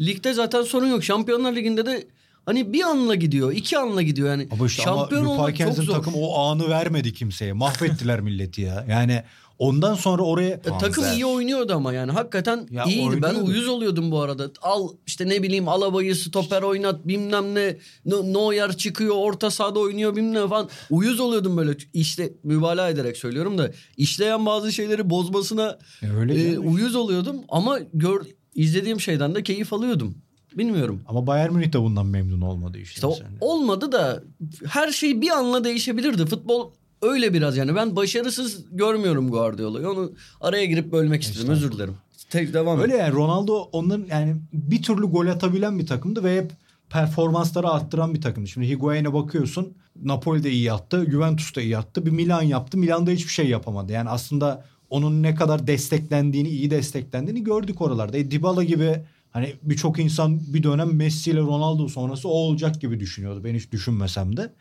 ligde zaten sorun yok. Şampiyonlar Ligi'nde de hani bir anla gidiyor, iki anla gidiyor yani. Ama işte Şampiyon ama olmak çok zor. takım o anı vermedi kimseye. Mahvettiler milleti ya. Yani ondan sonra oraya E, takım iyi oynuyordu ama yani hakikaten Ya iyiydi. Ben oynuyordu. uyuz oluyordum bu arada. Al işte ne bileyim Alaba'yı stoper oynat bilmem ne. No- Neuer çıkıyor orta sahada oynuyor bilmem ne falan. Uyuz oluyordum böyle işte mübalağa ederek söylüyorum da işleyen bazı şeyleri bozmasına E, öyle e, uyuz oluyordum ama gör izlediğim şeyden de keyif alıyordum. Bilmiyorum. ama Bayern Münih de bundan memnun olmadı işte. İşte o- olmadı da her şey bir anla değişebilirdi. Futbol öyle biraz yani. Ben başarısız görmüyorum Guardiola'yı. Onu araya girip bölmek istedim. Özür dilerim. Tek devam et. Öyle yani Ronaldo onların yani bir türlü gol atabilen bir takımdı ve hep performansları arttıran bir takımdı. Şimdi Higuain'e bakıyorsun Napoli de iyi attı, Juventus da iyi attı. Bir Milan yaptı. Milan'da hiçbir şey yapamadı. Yani aslında onun ne kadar desteklendiğini, iyi desteklendiğini gördük oralarda. E, Dybala gibi hani birçok insan bir dönem Messi ile Ronaldo sonrası o olacak gibi düşünüyordu. Ben hiç düşünmesem de.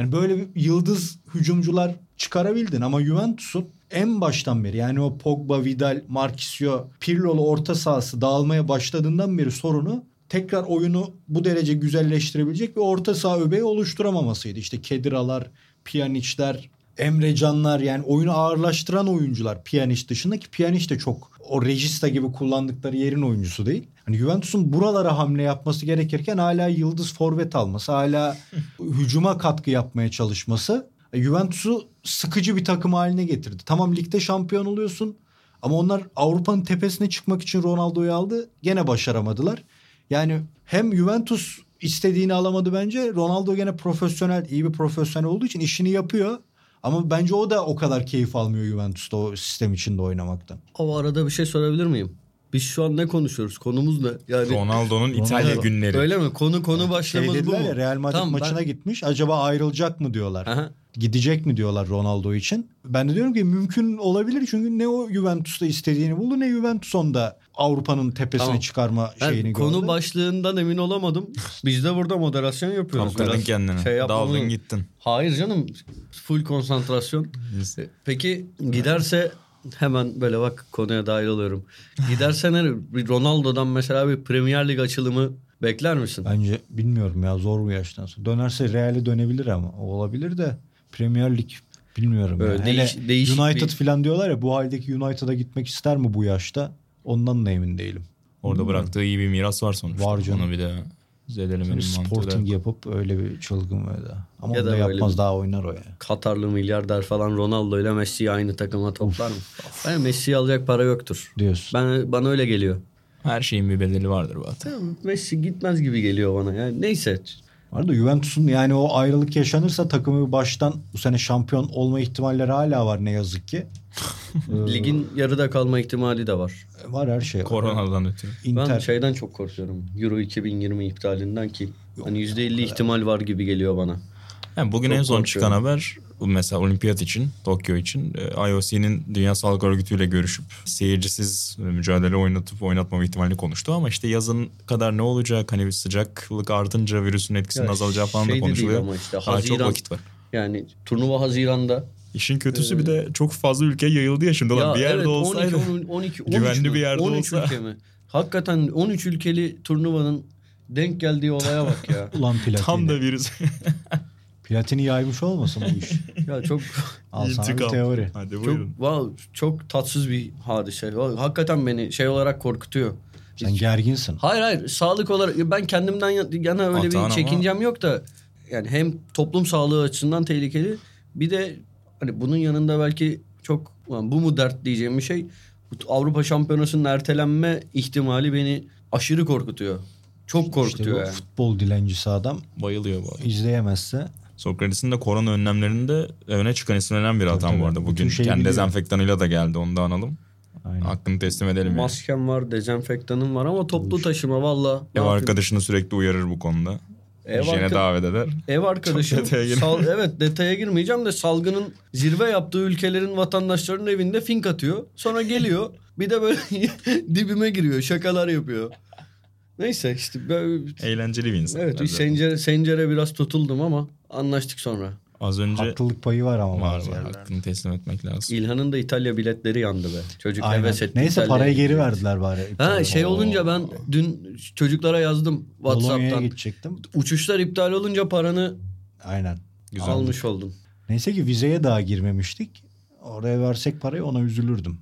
Hani böyle bir yıldız hücumcular çıkarabildin ama Juventus'un en baştan beri yani o Pogba, Vidal, Marquisio, Pirlo'lu orta sahası dağılmaya başladığından beri sorunu tekrar oyunu bu derece güzelleştirebilecek bir orta saha öbeği oluşturamamasıydı. İşte Kediralar, Pjanic'ler, Emre Canlar yani oyunu ağırlaştıran oyuncular Pjanic dışında ki Pjanic de çok o Regista gibi kullandıkları yerin oyuncusu değil. Hani Juventus'un buralara hamle yapması gerekirken hala yıldız forvet alması, hala hücuma katkı yapmaya çalışması E, Juventus'u sıkıcı bir takım haline getirdi. Tamam ligde şampiyon oluyorsun ama onlar Avrupa'nın tepesine çıkmak için Ronaldo'yu aldı. Gene başaramadılar. Yani hem Juventus istediğini alamadı bence. Ronaldo gene profesyonel, iyi bir profesyonel olduğu için işini yapıyor. Ama bence o da o kadar keyif almıyor Juventus'ta o sistem içinde oynamaktan. Ama arada bir şey sorabilir miyim? Biz şu an ne konuşuyoruz? Konumuz ne? Yani Ronaldo'nun İtalya Ronaldo- günleri. öyle mi? Konu konu başlamamız Şey bu mu? ya Real Madrid Tamam, ben- maçına gitmiş. Acaba ayrılacak mı diyorlar. Aha. Gidecek mi diyorlar Ronaldo için. Ben de diyorum ki mümkün olabilir. Çünkü ne o Juventus'ta istediğini buldu ne Juventus onda Avrupa'nın tepesine Tamam. çıkarma Ben şeyini konu gördü. başlığından emin olamadım. Biz de burada moderasyon yapıyoruz. Kaptırdın kendini. şey yapmamız- Daldın gittin. Hayır canım. Full konsantrasyon. Peki giderse hemen böyle bak konuya dahil oluyorum. Giderse ne? Bir Ronaldo'dan mesela bir Premier Lig açılımı bekler misin? Bence bilmiyorum ya zor bu yaştan sonra. Dönerse Real'e dönebilir ama o olabilir de Premier Lig bilmiyorum. Böyle ya. değiş- Hele değişik United bir- falan diyorlar ya bu haldeki United'a gitmek ister mi bu yaşta? Ondan da emin değilim. Orada bıraktığı iyi bir miras var sonuçta. Var canım. Onu bir de zedelemenin Bir mantığı da Sporting yok. yapıp öyle bir çılgın böyle. Ama Ya onu da da yapmaz bir- daha oynar o ya. Katarlı milyarder falan Ronaldo ile Messi'yi aynı takıma toplar mı? Ben Messi'yi alacak para yoktur. Diyorsun. Ben bana öyle geliyor. Her şeyin bir bedeli vardır zaten. Tamam, Messi gitmez gibi geliyor bana. Yani neyse. Var da Juventus'un yani o ayrılık yaşanırsa takımı bir baştan bu sene şampiyon olma ihtimalleri hala var ne yazık ki. Ligin yarıda kalma ihtimali de var. var her şey. Koronadan ötürü. Ben Inter şeyden çok korkuyorum. Euro 2020 iptalinden ki hani %50 ihtimal var gibi geliyor bana. Yani bugün Çok en son korkuyorum. çıkan haber mesela olimpiyat için, Tokyo için e, IOC'nin Dünya Sağlık Örgütü ile görüşüp seyircisiz e, mücadele oynatıp oynatmama ihtimalini konuştu ama işte yazın kadar ne olacak hani bir sıcaklık artınca virüsün etkisinin Ya azalacağı falan şey da değil konuşuluyor. ama işte Daha çok Haziran- vakit var. Yani turnuva Haziranda. İşin kötüsü bir de çok fazla ülkeye yayıldı ya şimdi. Ulan bir yerde evet, olsaydı 12, 12, 12, 13 güvenli mü? bir yerde 13 olsa. ülke mi? Hakikaten 13 ülkeli turnuvanın denk geldiği olaya bak ya. ulan tam da virüs. Platini yaymış olmasın bu iş. ya çok Al sana bir İntikam. teori. Hadi çok wow, çok tatsız bir hadise. Vallahi Hakikaten beni şey olarak korkutuyor. Sen gerginsin. Hayır hayır sağlık olarak ben kendimden ya- yana öyle Atan bir ama- çekincem yok da yani hem toplum sağlığı açısından tehlikeli bir de hani bunun yanında belki çok bu mu dert diyeceğim bir şey Avrupa Şampiyonası'nın ertelenme ihtimali beni aşırı korkutuyor. Çok İşte korkutuyor bu yani. futbol dilencisi adam Bayılıyor bu izleyemezse Sokrates'in de korona önlemlerinde öne çıkan isimlerden biri atan bu arada. Bugün şeyi kendi biliyor. dezenfektanıyla da geldi onu da analım. aynen. Hakkını teslim edelim yani. Maskem var, dezenfektanım var ama toplu taşıma valla. Ev arkadaşını sürekli uyarır bu konuda. Ev, arka- davet eder. ev arkadaşım detaya sal- evet detaya girmeyeceğim de salgının zirve yaptığı ülkelerin vatandaşlarının evinde fink atıyor. Sonra geliyor bir de böyle dibime giriyor şakalar yapıyor. Neyse işte böyle, Eğlenceli bir insan. evet sencere, sencere biraz tutuldum ama anlaştık sonra. Az önce Haklılık payı var ama var var. Hakkını teslim etmek lazım. İlhan'ın da İtalya biletleri yandı be. Çocuk Aynen. heves etti. Neyse İtalya'ya parayı geri gidiyor. verdiler bari. Ha şey Oo. olunca ben dün çocuklara yazdım WhatsApp'tan. gidecektim. Uçuşlar iptal olunca paranı Aynen. Güzel. almış oldum. Neyse ki vizeye daha girmemiştik. Oraya versek parayı ona üzülürdüm.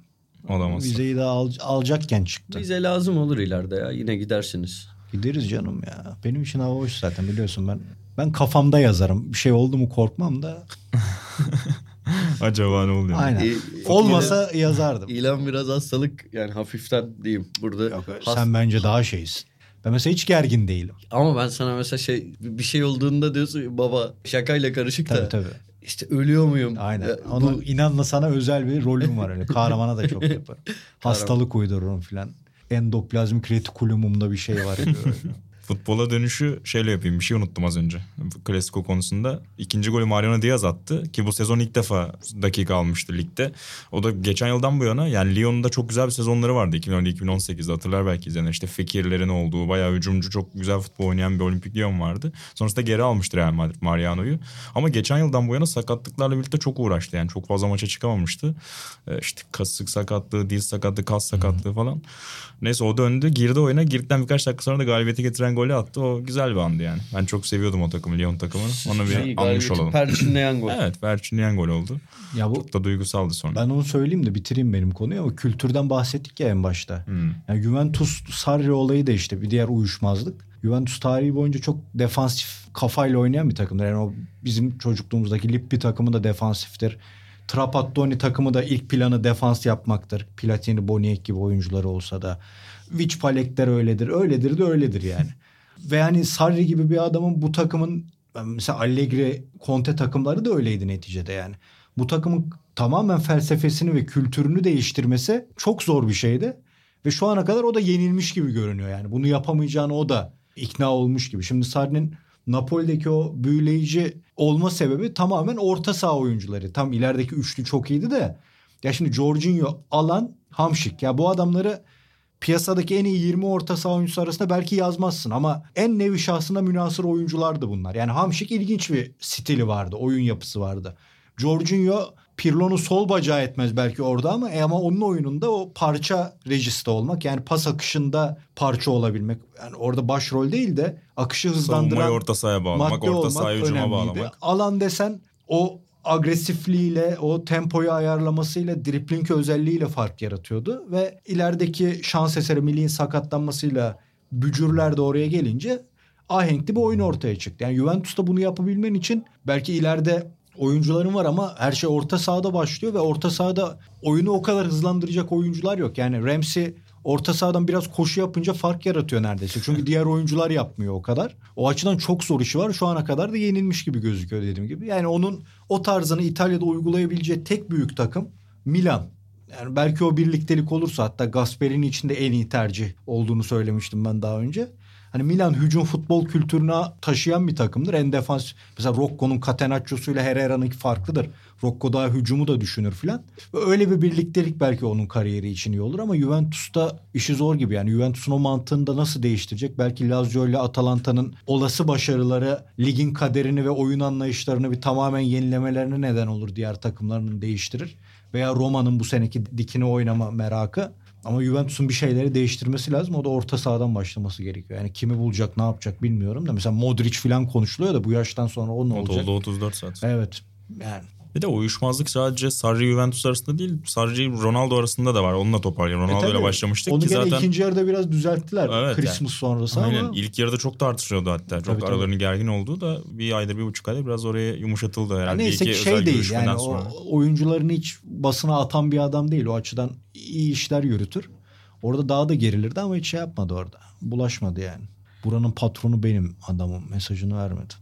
Olamaz. Vizeyi daha al- alacakken çıktı. Bize lazım olur ileride ya. Yine gidersiniz. Gideriz canım ya. Benim için hava hoş zaten biliyorsun ben. Ben kafamda yazarım. Bir şey oldu mu korkmam da. Acaba ne oluyor? Aynen. İyi- Olmasa yazardım. İlan biraz hastalık yani hafiften diyeyim burada. Yok, Has- sen bence daha şeysin. Ben mesela hiç gergin değilim. Ama ben sana mesela şey bir şey olduğunda diyorsun baba şakayla karışık da Tabii tabii. İşte ölüyor muyum? Aynen. Ya, Onu bu- inanla sana özel bir rolüm var öyle. Kahramana da çok yaparım. Hastalık uydururum filan. Endoplazmik retikulumumda bir şey var. Futbola dönüşü şeyle yapayım. Bir şey unuttum az önce. Klasiko konusunda. İkinci golü Mariano Diaz attı. Ki bu sezon ilk defa dakika almıştı ligde. O da geçen yıldan bu yana yani Lyon'un da çok güzel bir sezonları vardı. 2017-2018'de hatırlar belki izleyenler. İşte Fekirlerin olduğu bayağı hücumcu çok güzel futbol oynayan bir olimpik Lyon vardı. Sonrasında geri almıştı Real Madrid Mariano'yu. Ama geçen yıldan bu yana sakatlıklarla birlikte çok uğraştı. Yani çok fazla maça çıkamamıştı. Ee, işte kasık sakatlığı, diz sakatlığı, kas sakatlığı falan. Neyse o döndü. Girdi oyuna. Girdikten birkaç dakika sonra da galibiyeti getiren golü attı. O güzel bir andı yani. Ben çok seviyordum o takımı, Lyon takımını. Onu bir şey, anmış olalım. perçinleyen gol. Evet, Berçinleyen gol oldu. ya bu Çok da duygusaldı sonra. ben onu söyleyeyim de bitireyim benim konuyu ama kültürden bahsettik ya en başta. Hmm. Yani Juventus Sarri olayı da işte bir diğer uyuşmazlık. Juventus tarihi boyunca çok defansif kafayla oynayan bir takımdır. Yani o bizim çocukluğumuzdaki Lippi takımı da defansiftir. Trapattoni takımı da ilk planı defans yapmaktır. Platini, Boniek gibi oyuncuları olsa da. Vic Palekler öyledir. Öyledir de öyledir yani. Ve yani Sarri gibi bir adamın bu takımın mesela Allegri, Conte takımları da öyleydi neticede yani. Bu takımın tamamen felsefesini ve kültürünü değiştirmesi çok zor bir şeydi. Ve şu ana kadar o da yenilmiş gibi görünüyor yani. Bunu yapamayacağını o da ikna olmuş gibi. Şimdi Sarri'nin Napoli'deki o büyüleyici olma sebebi tamamen orta saha oyuncuları. Tam ilerideki üçlü çok iyiydi de. Ya şimdi Jorginho, Alan, Hamşik. Ya bu adamları piyasadaki en iyi 20 orta saha oyuncusu arasında belki yazmazsın ama en nevi şahsına münasır oyunculardı bunlar. Yani Hamşik ilginç bir stili vardı, oyun yapısı vardı. Jorginho Pirlo'nun sol bacağı etmez belki orada ama e ama onun oyununda o parça rejiste olmak yani pas akışında parça olabilmek. Yani orada başrol değil de akışı hızlandıran Savunmayı orta sahaya bağlamak, orta sahayı hücuma önemliydi. bağlamak. Alan desen o agresifliğiyle, o tempoyu ayarlamasıyla, dripling özelliğiyle fark yaratıyordu. Ve ilerideki şans eseri Milli'nin sakatlanmasıyla bücürler de oraya gelince ahenkli bir oyun ortaya çıktı. Yani Juventus'ta bunu yapabilmen için belki ileride oyuncuların var ama her şey orta sahada başlıyor ve orta sahada oyunu o kadar hızlandıracak oyuncular yok. Yani Ramsey orta sahadan biraz koşu yapınca fark yaratıyor neredeyse. Çünkü diğer oyuncular yapmıyor o kadar. O açıdan çok zor işi var. Şu ana kadar da yenilmiş gibi gözüküyor dediğim gibi. Yani onun o tarzını İtalya'da uygulayabileceği tek büyük takım Milan. Yani belki o birliktelik olursa hatta Gasperini içinde en iyi tercih olduğunu söylemiştim ben daha önce. Hani Milan hücum futbol kültürüne taşıyan bir takımdır. En defans mesela Rocco'nun Catenaccio'su ile Herrera'nınki farklıdır. Rocco daha hücumu da düşünür filan. Öyle bir birliktelik belki onun kariyeri için iyi olur ama Juventus'ta işi zor gibi. Yani Juventus'un o mantığını da nasıl değiştirecek? Belki Lazio ile Atalanta'nın olası başarıları ligin kaderini ve oyun anlayışlarını bir tamamen yenilemelerine neden olur diğer takımlarının değiştirir. Veya Roma'nın bu seneki dikine oynama merakı. Ama Juventus'un bir şeyleri değiştirmesi lazım. O da orta sahadan başlaması gerekiyor. Yani kimi bulacak, ne yapacak bilmiyorum da. Mesela Modric falan konuşuluyor da bu yaştan sonra o ne O olacak? oldu 34 saat. Evet. Yani Bir de uyuşmazlık sadece Sarri Juventus arasında değil, Sarri Ronaldo arasında da var. Onunla toparlayalım. Ronaldo ile E tabii, başlamıştık Onu ki zaten ikinci yarıda biraz düzelttiler. Evet, Christmas yani. sonrası Aynen. ama. İlk yarıda çok tartışıyordu hatta. Çok Tabii, tabii. aralarının gergin olduğu da bir aydır bir buçuk aydır biraz oraya yumuşatıldı herhalde. Neyse İki ki şey değil yani sonra. o oyuncularını hiç basına atan bir adam değil. O açıdan iyi işler yürütür. Orada daha da gerilirdi ama hiç şey yapmadı orada. Bulaşmadı yani. Buranın patronu benim adamım mesajını vermedi.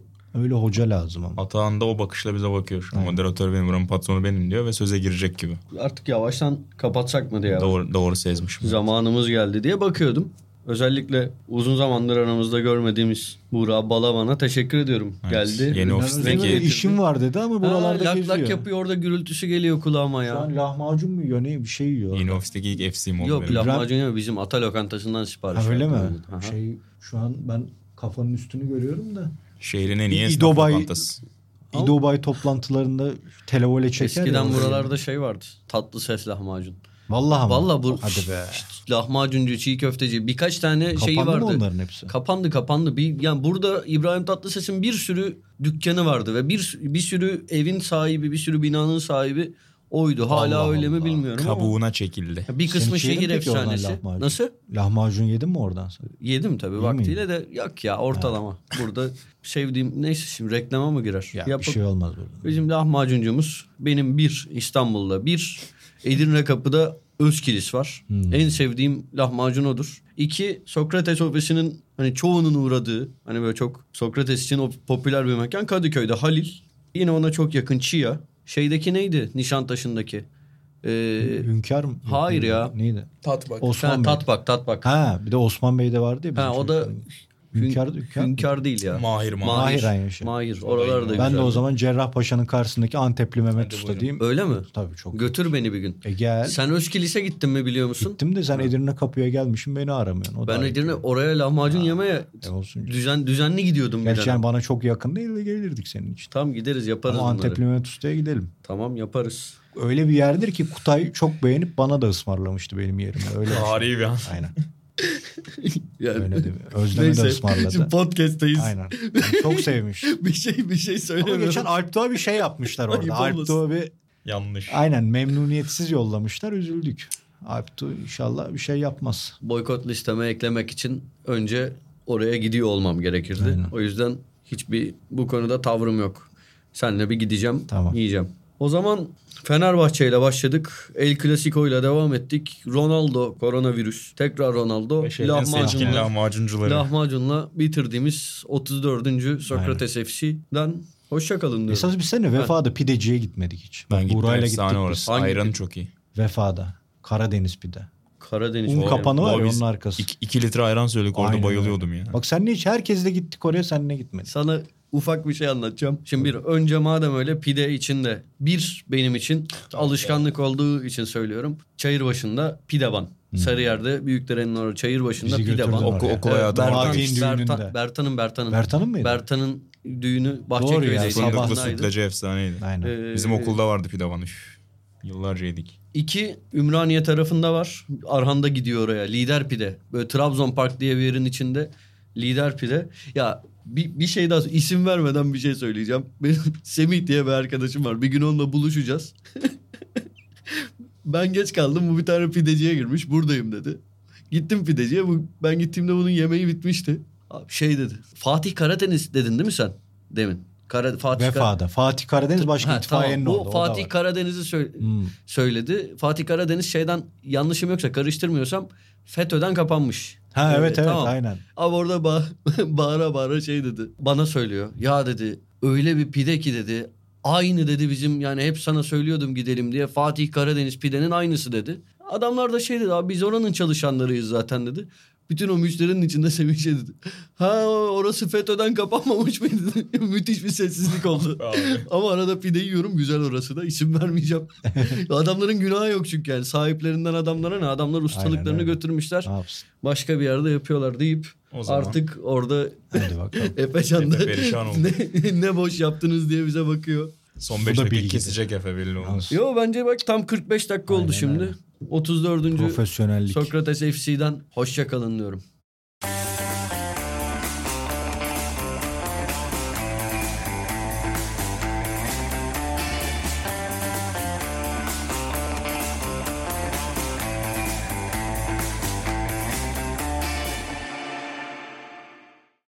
Öyle hoca lazım ama. Atahan da o bakışla bize bakıyor şu an. Aynen. Moderatör benim, buranın patronu benim diyor ve söze girecek gibi. Artık yavaştan kapatsak mı diye. Doğru, doğru sezmiş. Zamanımız geldi diye bakıyordum. Özellikle uzun zamandır aramızda görmediğimiz Buğra Balaban'a teşekkür ediyorum. Evet, Geldi. yeni ofisteki- işim var dedi ama buralarda ha, lak geziyor. lak yapıyor orada gürültüsü geliyor kulağıma Şu ya. an lahmacun mu yiyor ne bir şey yiyor. Yeni ofisteki ilk FC'm oldu Yok benim. lahmacun yok bizim ata lokantasından sipariş Ha, öyle mi? Aha. Şey şu an ben kafanın üstünü görüyorum da. Şehrin en iyi İ- esnaf İdobay- lokantası. İdobay toplantılarında televole çeker Eskiden ya. buralarda şey vardı. Tatlı ses lahmacun. Vallahi ama. Vallahi bu Hadi be. lahmacuncu, çiğ köfteci birkaç tane şeyi Kapandı vardı. mı onların hepsi? Kapandı kapandı. Bir yani burada İbrahim Tatlıses'in bir sürü dükkanı vardı ve bir bir sürü evin sahibi, bir sürü binanın sahibi oydu. Hala Allah öyle mi Allah. bilmiyorum ama. Kabuğuna çekildi. Bir kısmı yedin şehir efsanesi. lahmacun? Nasıl? Lahmacun yedin mi oradan sen? Yedim tabii İyi vaktiyle de yok ya ortalama. Burada sevdiğim neyse şimdi reklama mı girer? Ya Yapıp- bir şey olmaz burada. Bizim lahmacuncumuz benim bir İstanbul'da bir Edirne Kapı'da Özkilis var. Hmm. En sevdiğim lahmacun odur. İki Sokrates ofisinin hani çoğunun uğradığı hani böyle çok Sokrates için o popüler bir mekan Kadıköy'de Halil. Yine ona çok yakın Chia. Şeydeki neydi Nişantaşı'ndaki? Ee, Hünkar mı? Hayır ya. Neydi? Tat bak. Osman ha, Bey. tat bak tat bak. Ha bir de Osman Bey'de vardı ya. Ha, o da. Hünkar, hünkar? Hünkar değil ya. Mahir Mahir. Mahir aynı şey. Mahir. Oralarda Ben de güzel. o zaman Cerrahpaşa'nın karşısındaki Antepli Mehmet Usta buyurun. diyeyim. Öyle mi? Tabii çok. Götür beni bir gün. E gel. Sen Özkilis'e gittin mi biliyor musun? Gittim de sen Edirne kapıya gelmişsin beni aramıyorsun. O Ben Edirne ya. oraya lahmacun yemeye E olsun. düzen düzenli gidiyordum bir Gerçi yani bana çok yakın değil de gelirdik senin için. Tam gideriz yaparız Ama bunları. Antepli Mehmet Usta'ya gidelim. Tamam yaparız. Öyle bir yerdir ki Kutay çok beğenip bana da ısmarlamıştı benim yerime. Öyle. Tarihi bir an. Aynen. Yani, Öyle de. Özlem'e de ısmarladı. Şimdi podcast'tayız. Aynen. Yani çok sevmiş. bir şey bir şey Ama söylemiyorum. geçen Alptuğ'a bir şey yapmışlar orada. Alptuğ'a olmasın. bir Yanlış. aynen memnuniyetsiz yollamışlar. Üzüldük. Alptuğ inşallah bir şey yapmaz. Boykot listeme eklemek için önce oraya gidiyor olmam gerekirdi. Aynen. O yüzden hiçbir bu konuda tavrım yok. Senle bir gideceğim, Tamam. yiyeceğim. O zaman Fenerbahçe ile başladık. El Clasico ile devam ettik. Ronaldo, koronavirüs. Tekrar Ronaldo. Seçkin Lahmacunla, lahmacuncuları. lahmacunla bitirdiğimiz 34. Sokrates FC'den hoşça kalın diyorum. Esas biz seninle Vefa'da pideciye gitmedik hiç. Ben gittim Burayla gittik orası. Hangi Ayranı çok iyi. Vefa'da. Karadeniz pide. Karadeniz. Un O- kapanı var ya onun arkası. 2 litre ayran söyledik orada Aynen bayılıyordum ya. Bak sen hiç herkesle gittik oraya senle gitmedik. Sana ufak bir şey anlatacağım. Şimdi bir önce madem öyle pide içinde bir benim için alışkanlık olduğu için söylüyorum. Çayırbaşı'nda pide van. Sarıyer'de Büyükdere'nin orada Çayırbaşı'nda Bizi pide van. oraya. Okul, Evet, hayatı Bertan. Bertan, Bertan'ın Bertan'ın. Bertan'ın mıydı? Bertan'ın düğünü Doğru ya, Bahçeköy'deydi. sabah- Fındıklı sütlacı efsaneydi. Aynen. Ee, Bizim okulda vardı pidavan. Üf. Yıllarca yedik. İki Ümraniye tarafında var. Arhan'da gidiyor oraya. Lider pide. Böyle Trabzon Park diye bir yerin içinde. Lider pide. Ya bir, bir şey daha isim vermeden bir şey söyleyeceğim. Benim Semih diye bir arkadaşım var. Bir gün onunla buluşacağız. ben geç kaldım. Bu bir tane pideciye girmiş. Buradayım dedi. Gittim pideciye. Bu, ben gittiğimde bunun yemeği bitmişti. Abi şey dedi. Fatih Karadeniz dedin değil mi sen? Demin. Kara, Fatih Kar- Vefa'da. Fatih Karadeniz başka Ha, itfaiyenin tamam. Bu orada. o da Fatih. Karadeniz'i söyle, Hmm. söyledi. Fatih Karadeniz şeyden yanlışım yoksa karıştırmıyorsam FETÖ'den kapanmış. Ha Ee, evet evet tamam. aynen. Ama orada ba- bağıra bağıra şey dedi. Bana söylüyor. Ya dedi öyle bir pide ki dedi. Aynı dedi bizim yani hep sana söylüyordum gidelim diye. Fatih Karadeniz pidenin aynısı dedi. Adamlar da şey dedi abi biz oranın çalışanlarıyız zaten dedi. Bütün o müşterinin içinde Semih şey dedi. Ha orası FETÖ'den kapanmamış mıydı? Müthiş bir sessizlik oldu. Ama arada pide yiyorum güzel orası da isim vermeyeceğim. Adamların günahı yok çünkü yani sahiplerinden adamlara ne adamlar ustalıklarını öyle. götürmüşler. Ne yapsın? Başka bir yerde yapıyorlar deyip O zaman. artık orada. Efecan da oldu. ne, ne boş yaptınız diye bize bakıyor. Son Bu 5 da dakika bilgiydi. kesecek Efe belli olmaz. Yo bence bak tam 45 dakika oldu Aynen şimdi. öyle. 34. Profesyonellik. Sokrates FC'den hoşça kalın diyorum.